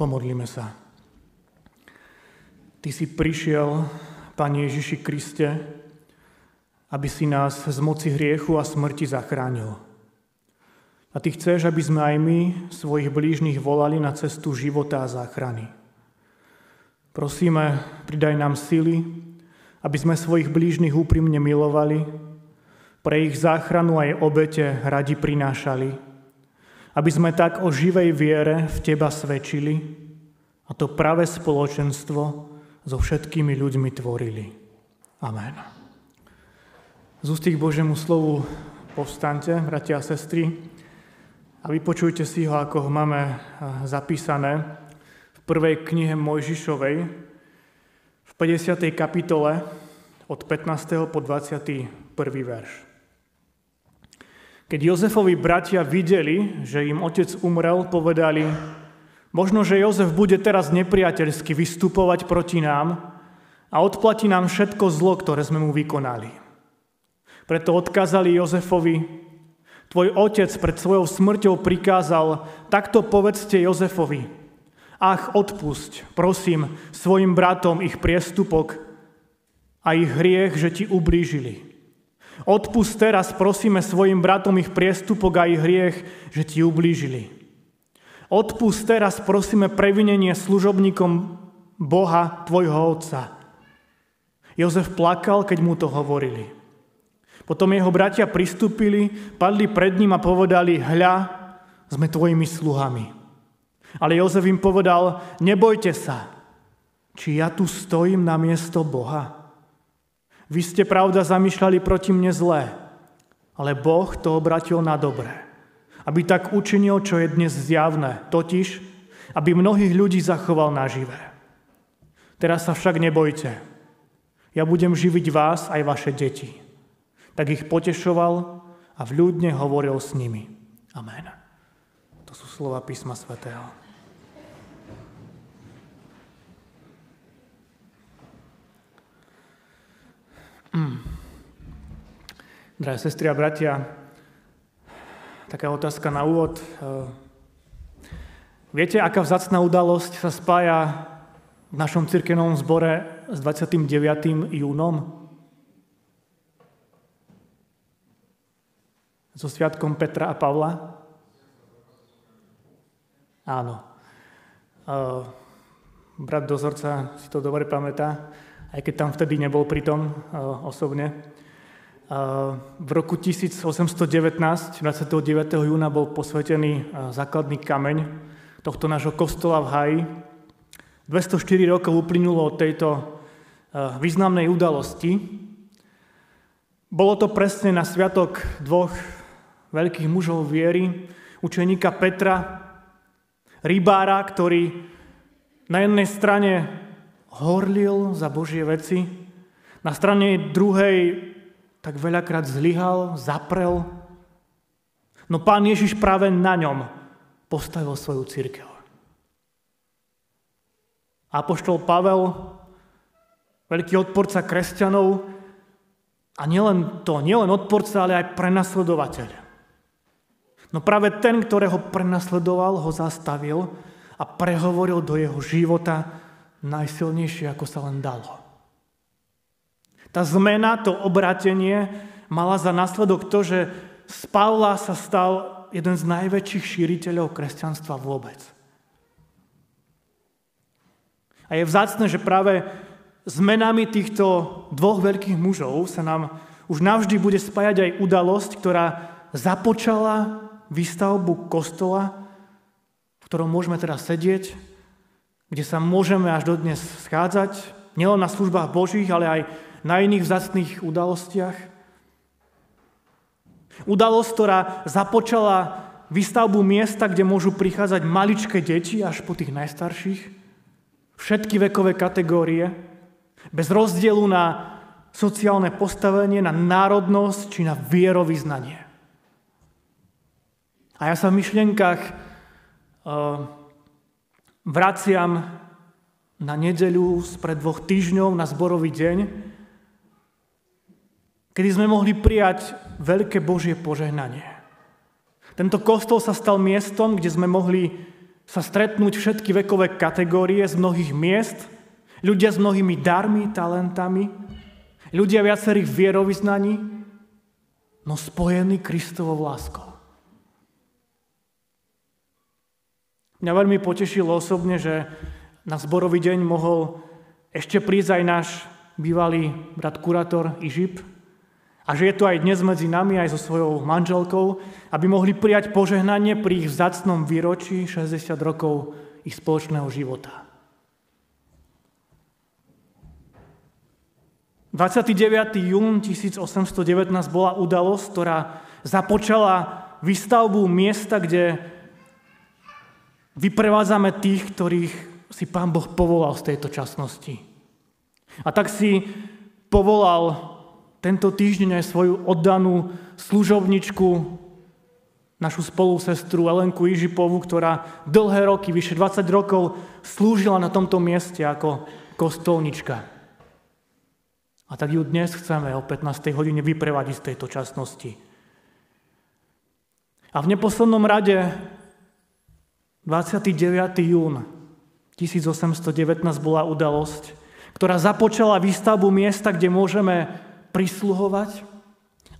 Pomodlíme sa. Ty si prišiel, Pane Ježiši Kriste, aby si nás z moci hriechu a smrti zachránil. A Ty chceš, aby sme aj my svojich blížnych volali na cestu života a záchrany. Prosíme, pridaj nám sily, aby sme svojich blížnych úprimne milovali, pre ich záchranu aj obete radi prinášali, aby sme tak o živej viere v Teba svedčili a to práve spoločenstvo so všetkými ľuďmi tvorili. Amen. Z ústých Božiemu slovu povstante, bratia a sestry, a vypočujte si ho, ako ho máme eh, zapísané v prvej knihe Mojžišovej, v 50. kapitole od 15. po 21. verš. Keď Jozefovi bratia videli, že im otec umrel, povedali, možno, že Jozef bude teraz nepriateľsky vystupovať proti nám a odplatí nám všetko zlo, ktoré sme mu vykonali. Preto odkázali Jozefovi, tvoj otec pred svojou smrťou prikázal, takto povedzte Jozefovi, ach, odpusť, prosím, svojim bratom ich priestupok a ich hriech, že ti ublížili. Odpust teraz, prosíme, svojim bratom ich priestupok a ich hriech, že ti ublížili. Odpust teraz, prosíme, previnenie služobníkom Boha, tvojho otca. Jozef plakal, keď mu to hovorili. Potom jeho bratia pristúpili, padli pred ním a povedali, hľa, sme tvojimi sluhami. Ale Jozef im povedal, nebojte sa, či ja tu stojím na miesto Boha. Vy ste pravda zamýšľali proti mne zlé, ale Boh to obratil na dobré. Aby tak učinil, čo je dnes zjavné, totiž, aby mnohých ľudí zachoval naživé. Teraz sa však nebojte. Ja budem živiť vás aj vaše deti. Tak ich potešoval a vľúdne hovoril s nimi. Amen. To sú slova písma svätého. Drahé sestry a bratia, taká otázka na úvod. Eh, viete, aká vzácná udalosť sa spája v našom cirkevnom zbore s 29. júnom? So sviatkom Petra a Pavla? Áno. Eh, brat dozorca si to dobre pamätá aj keď tam vtedy nebol pritom uh, osobne. Uh, v roku 1819, 29. júna, bol posvetený uh, základný kameň tohto nášho kostola v Haji. 204 rokov uplynulo od tejto významnej udalosti. Bolo to presne na sviatok dvoch veľkých mužov viery, učeníka Petra, rybára, ktorý na jednej strane horlil za Božie veci, na strane druhej tak veľakrát zlyhal, zaprel. No pán Ježiš práve na ňom postavil svoju církev. Apoštol Pavel, veľký odporca kresťanov, a nielen to, nielen odporca, ale aj prenasledovateľ. No práve ten, ktorého prenasledoval, ho zastavil a prehovoril do jeho života najsilnejšie, ako sa len dalo. Tá zmena, to obratenie mala za následok to, že z Pavla sa stal jeden z najväčších šíriteľov kresťanstva vôbec. A je vzácne, že práve zmenami týchto dvoch veľkých mužov sa nám už navždy bude spájať aj udalosť, ktorá započala výstavbu kostola, v ktorom môžeme teraz sedieť kde sa môžeme až dodnes schádzať, nielen na službách Božích, ale aj na iných vzácných udalostiach. Udalosť, ktorá započala výstavbu miesta, kde môžu prichádzať maličké deti až po tých najstarších, všetky vekové kategórie, bez rozdielu na sociálne postavenie, na národnosť či na vierovýznanie. A ja sa v myšlienkach uh, vraciam na nedeľu spred dvoch týždňov na zborový deň, kedy sme mohli prijať veľké Božie požehnanie. Tento kostol sa stal miestom, kde sme mohli sa stretnúť všetky vekové kategórie z mnohých miest, ľudia s mnohými darmi, talentami, ľudia viacerých vierovýznaní, no spojení Kristovou láskou. Mňa veľmi potešilo osobne, že na zborový deň mohol ešte prísť aj náš bývalý brat kurátor Ižip a že je tu aj dnes medzi nami aj so svojou manželkou, aby mohli prijať požehnanie pri ich vzácnom výročí 60 rokov ich spoločného života. 29. jún 1819 bola udalosť, ktorá započala výstavbu miesta, kde vyprevádzame tých, ktorých si Pán Boh povolal z tejto časnosti. A tak si povolal tento týždeň aj svoju oddanú služobničku, našu spolusestru Elenku Ižipovu, ktorá dlhé roky, vyše 20 rokov, slúžila na tomto mieste ako kostolnička. A tak ju dnes chceme o 15. hodine vyprevadiť z tejto časnosti. A v neposlednom rade 29. jún 1819 bola udalosť, ktorá započala výstavbu miesta, kde môžeme prisluhovať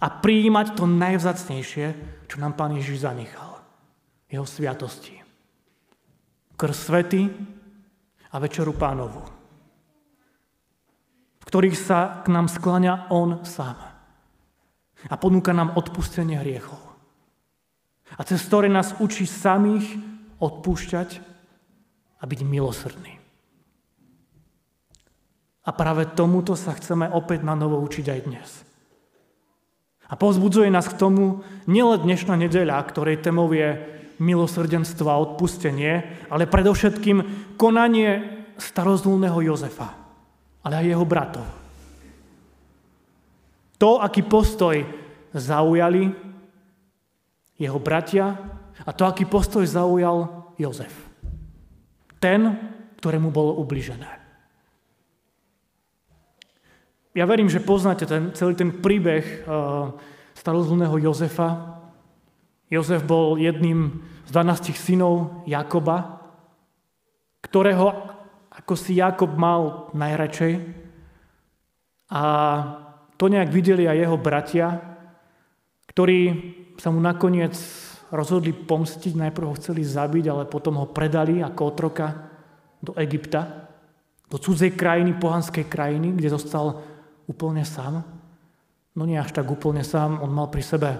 a prijímať to najvzacnejšie, čo nám Pán Ježiš zanechal. Jeho sviatosti. Krv svety a večeru pánovu. V ktorých sa k nám sklania On sám. A ponúka nám odpustenie hriechov. A cez ktoré nás učí samých odpúšťať a byť milosrdný. A práve tomuto sa chceme opäť na novo učiť aj dnes. A pozbudzuje nás k tomu nielen dnešná nedeľa, ktorej témou je milosrdenstvo a odpustenie, ale predovšetkým konanie starozlúneho Jozefa, ale aj jeho bratov. To, aký postoj zaujali jeho bratia a to, aký postoj zaujal Jozef. Ten, ktorému bolo ubližené. Ja verím, že poznáte ten, celý ten príbeh uh, Jozefa. Jozef bol jedným z 12 synov Jakoba, ktorého ako si Jakob mal najradšej. A to nejak videli aj jeho bratia, ktorí sa mu nakoniec rozhodli pomstiť, najprv ho chceli zabiť, ale potom ho predali ako otroka do Egypta, do cudzej krajiny, pohanskej krajiny, kde zostal úplne sám. No nie až tak úplne sám, on mal pri sebe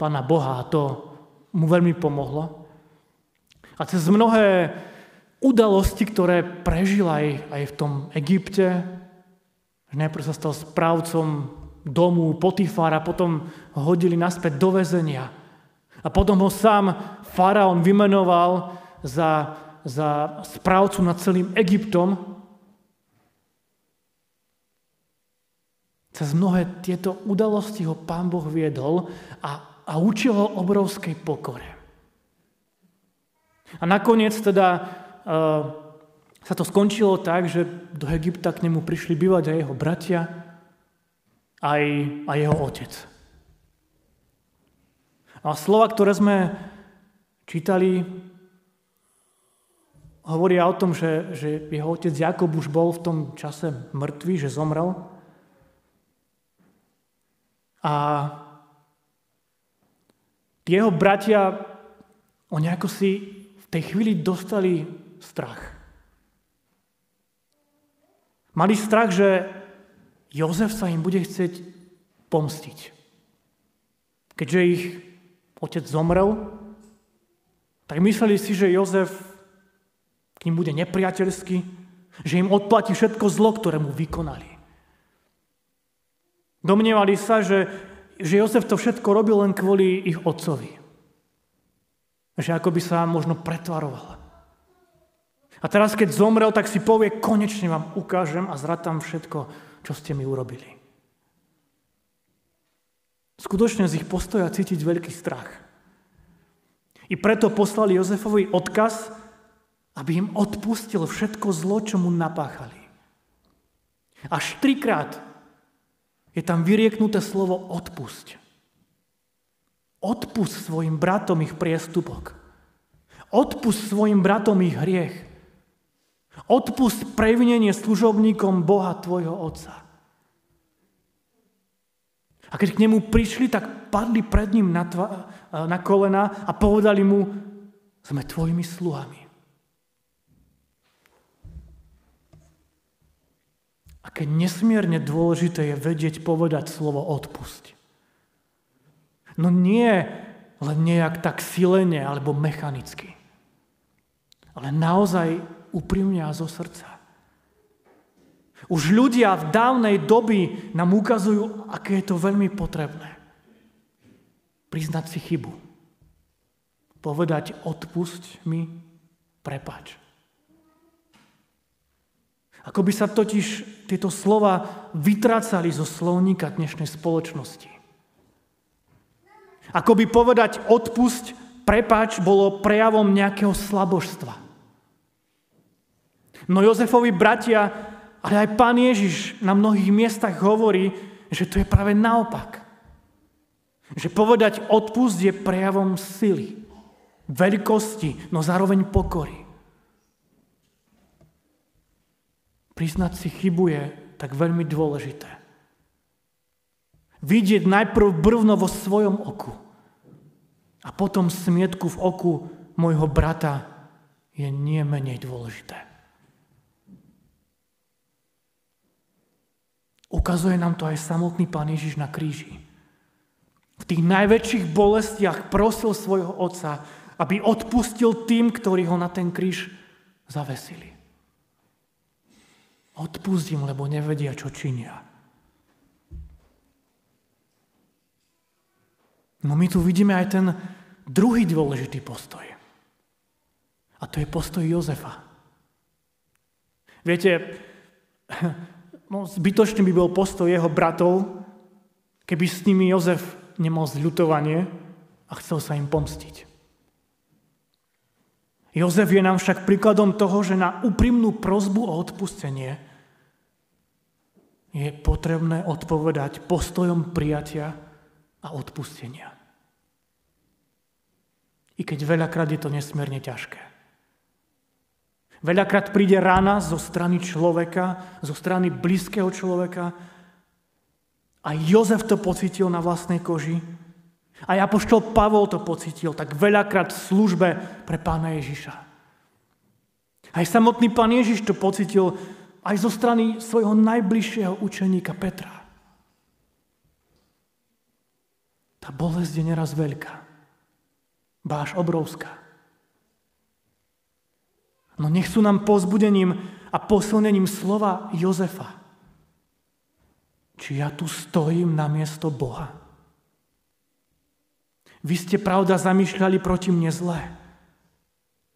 pána Boha a to mu veľmi pomohlo. A cez mnohé udalosti, ktoré prežil aj, aj v tom Egypte, že najprv sa stal správcom domu Potifára, potom ho hodili naspäť do väzenia, a potom ho sám faraón vymenoval za, za správcu nad celým Egyptom. Cez mnohé tieto udalosti ho pán Boh viedol a, a učil ho obrovskej pokore. A nakoniec teda uh, sa to skončilo tak, že do Egypta k nemu prišli bývať aj jeho bratia, aj, aj jeho otec. A slova, ktoré sme čítali, hovoria o tom, že, že jeho otec Jakob už bol v tom čase mŕtvý, že zomrel. A jeho bratia, oni ako si v tej chvíli dostali strach. Mali strach, že Jozef sa im bude chcieť pomstiť. Keďže ich otec zomrel, tak mysleli si, že Jozef k ním bude nepriateľský, že im odplatí všetko zlo, ktoré mu vykonali. Domnievali sa, že, že Jozef to všetko robil len kvôli ich otcovi. Že ako by sa možno pretvaroval. A teraz, keď zomrel, tak si povie, konečne vám ukážem a zratám všetko, čo ste mi urobili. Skutočne z ich postoja cítiť veľký strach. I preto poslali Jozefovi odkaz, aby im odpustil všetko zlo, čo mu napáchali. Až trikrát je tam vyrieknuté slovo odpusť. Odpust svojim bratom ich priestupok. Odpust svojim bratom ich hriech. Odpust previnenie služobníkom Boha tvojho Otca. A keď k nemu prišli, tak padli pred ním na, tva, na kolena a povedali mu, sme tvojimi sluhami. Aké nesmierne dôležité je vedieť povedať slovo odpusť. No nie len nejak tak silene alebo mechanicky, ale naozaj úprimne a zo srdca. Už ľudia v dávnej doby nám ukazujú, aké je to veľmi potrebné. Priznať si chybu. Povedať odpusť mi, prepač. Ako by sa totiž tieto slova vytrácali zo slovníka dnešnej spoločnosti. Ako by povedať odpusť, prepač bolo prejavom nejakého slabožstva. No Jozefovi bratia, ale aj pán Ježiš na mnohých miestach hovorí, že to je práve naopak. Že povedať odpust je prejavom sily, veľkosti, no zároveň pokory. Priznať si chybu je tak veľmi dôležité. Vidieť najprv brvno vo svojom oku a potom smietku v oku môjho brata je nie menej dôležité. Ukazuje nám to aj samotný Pán Ježiš na kríži. V tých najväčších bolestiach prosil svojho otca, aby odpustil tým, ktorí ho na ten kríž zavesili. Odpustím, lebo nevedia, čo činia. No my tu vidíme aj ten druhý dôležitý postoj. A to je postoj Jozefa. Viete, no, zbytočný by bol postoj jeho bratov, keby s nimi Jozef nemal zľutovanie a chcel sa im pomstiť. Jozef je nám však príkladom toho, že na úprimnú prozbu o odpustenie je potrebné odpovedať postojom prijatia a odpustenia. I keď veľakrát je to nesmierne ťažké. Veľakrát príde rána zo strany človeka, zo strany blízkeho človeka. A Jozef to pocitil na vlastnej koži, aj apoštol Pavol to pocitil tak veľakrát v službe pre pána Ježiša. Aj samotný pán Ježiš to pocitil aj zo strany svojho najbližšieho učeníka Petra. Tá bolesť je neraz veľká, báš obrovská. No nech sú nám pozbudením a posilnením slova Jozefa. Či ja tu stojím na miesto Boha. Vy ste pravda zamýšľali proti mne zlé,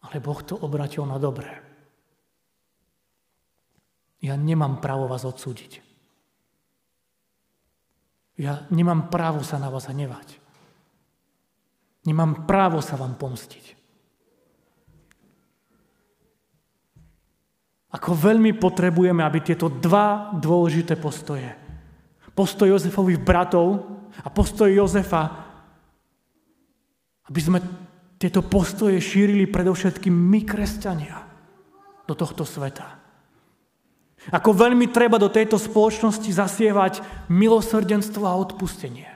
ale Boh to obratil na dobré. Ja nemám právo vás odsúdiť. Ja nemám právo sa na vás hnevať. Nemám právo sa vám pomstiť. Ako veľmi potrebujeme, aby tieto dva dôležité postoje, postoj Jozefových bratov a postoj Jozefa aby sme tieto postoje šírili predovšetkým my, kresťania, do tohto sveta. Ako veľmi treba do tejto spoločnosti zasievať milosrdenstvo a odpustenie.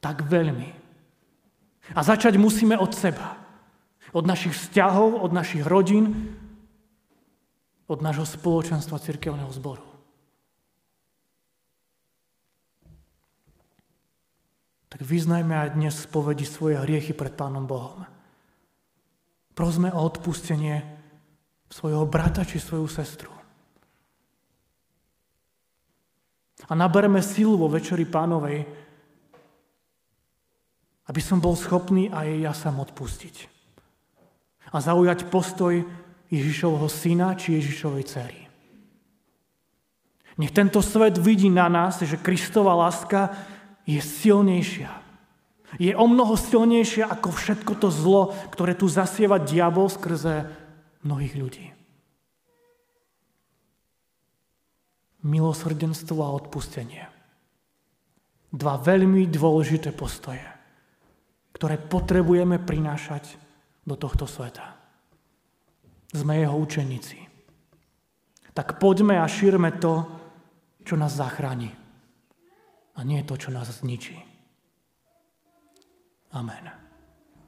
Tak veľmi. A začať musíme od seba. Od našich vzťahov, od našich rodín, od nášho spoločenstva cirkevného zboru. tak vyznajme aj dnes spovedi svoje hriechy pred Pánom Bohom. Prosme o odpustenie svojho brata či svoju sestru. A nabereme silu vo Večeri Pánovej, aby som bol schopný aj ja sam odpustiť. A zaujať postoj Ježišovho syna či Ježišovej cery. Nech tento svet vidí na nás, že Kristova láska je silnejšia. Je o mnoho silnejšia ako všetko to zlo, ktoré tu zasieva diabol skrze mnohých ľudí. Milosrdenstvo a odpustenie. Dva veľmi dôležité postoje, ktoré potrebujeme prinášať do tohto sveta. Sme jeho učeníci. Tak poďme a šírme to, čo nás zachráni. A nie to, čo nás zničí. Amen.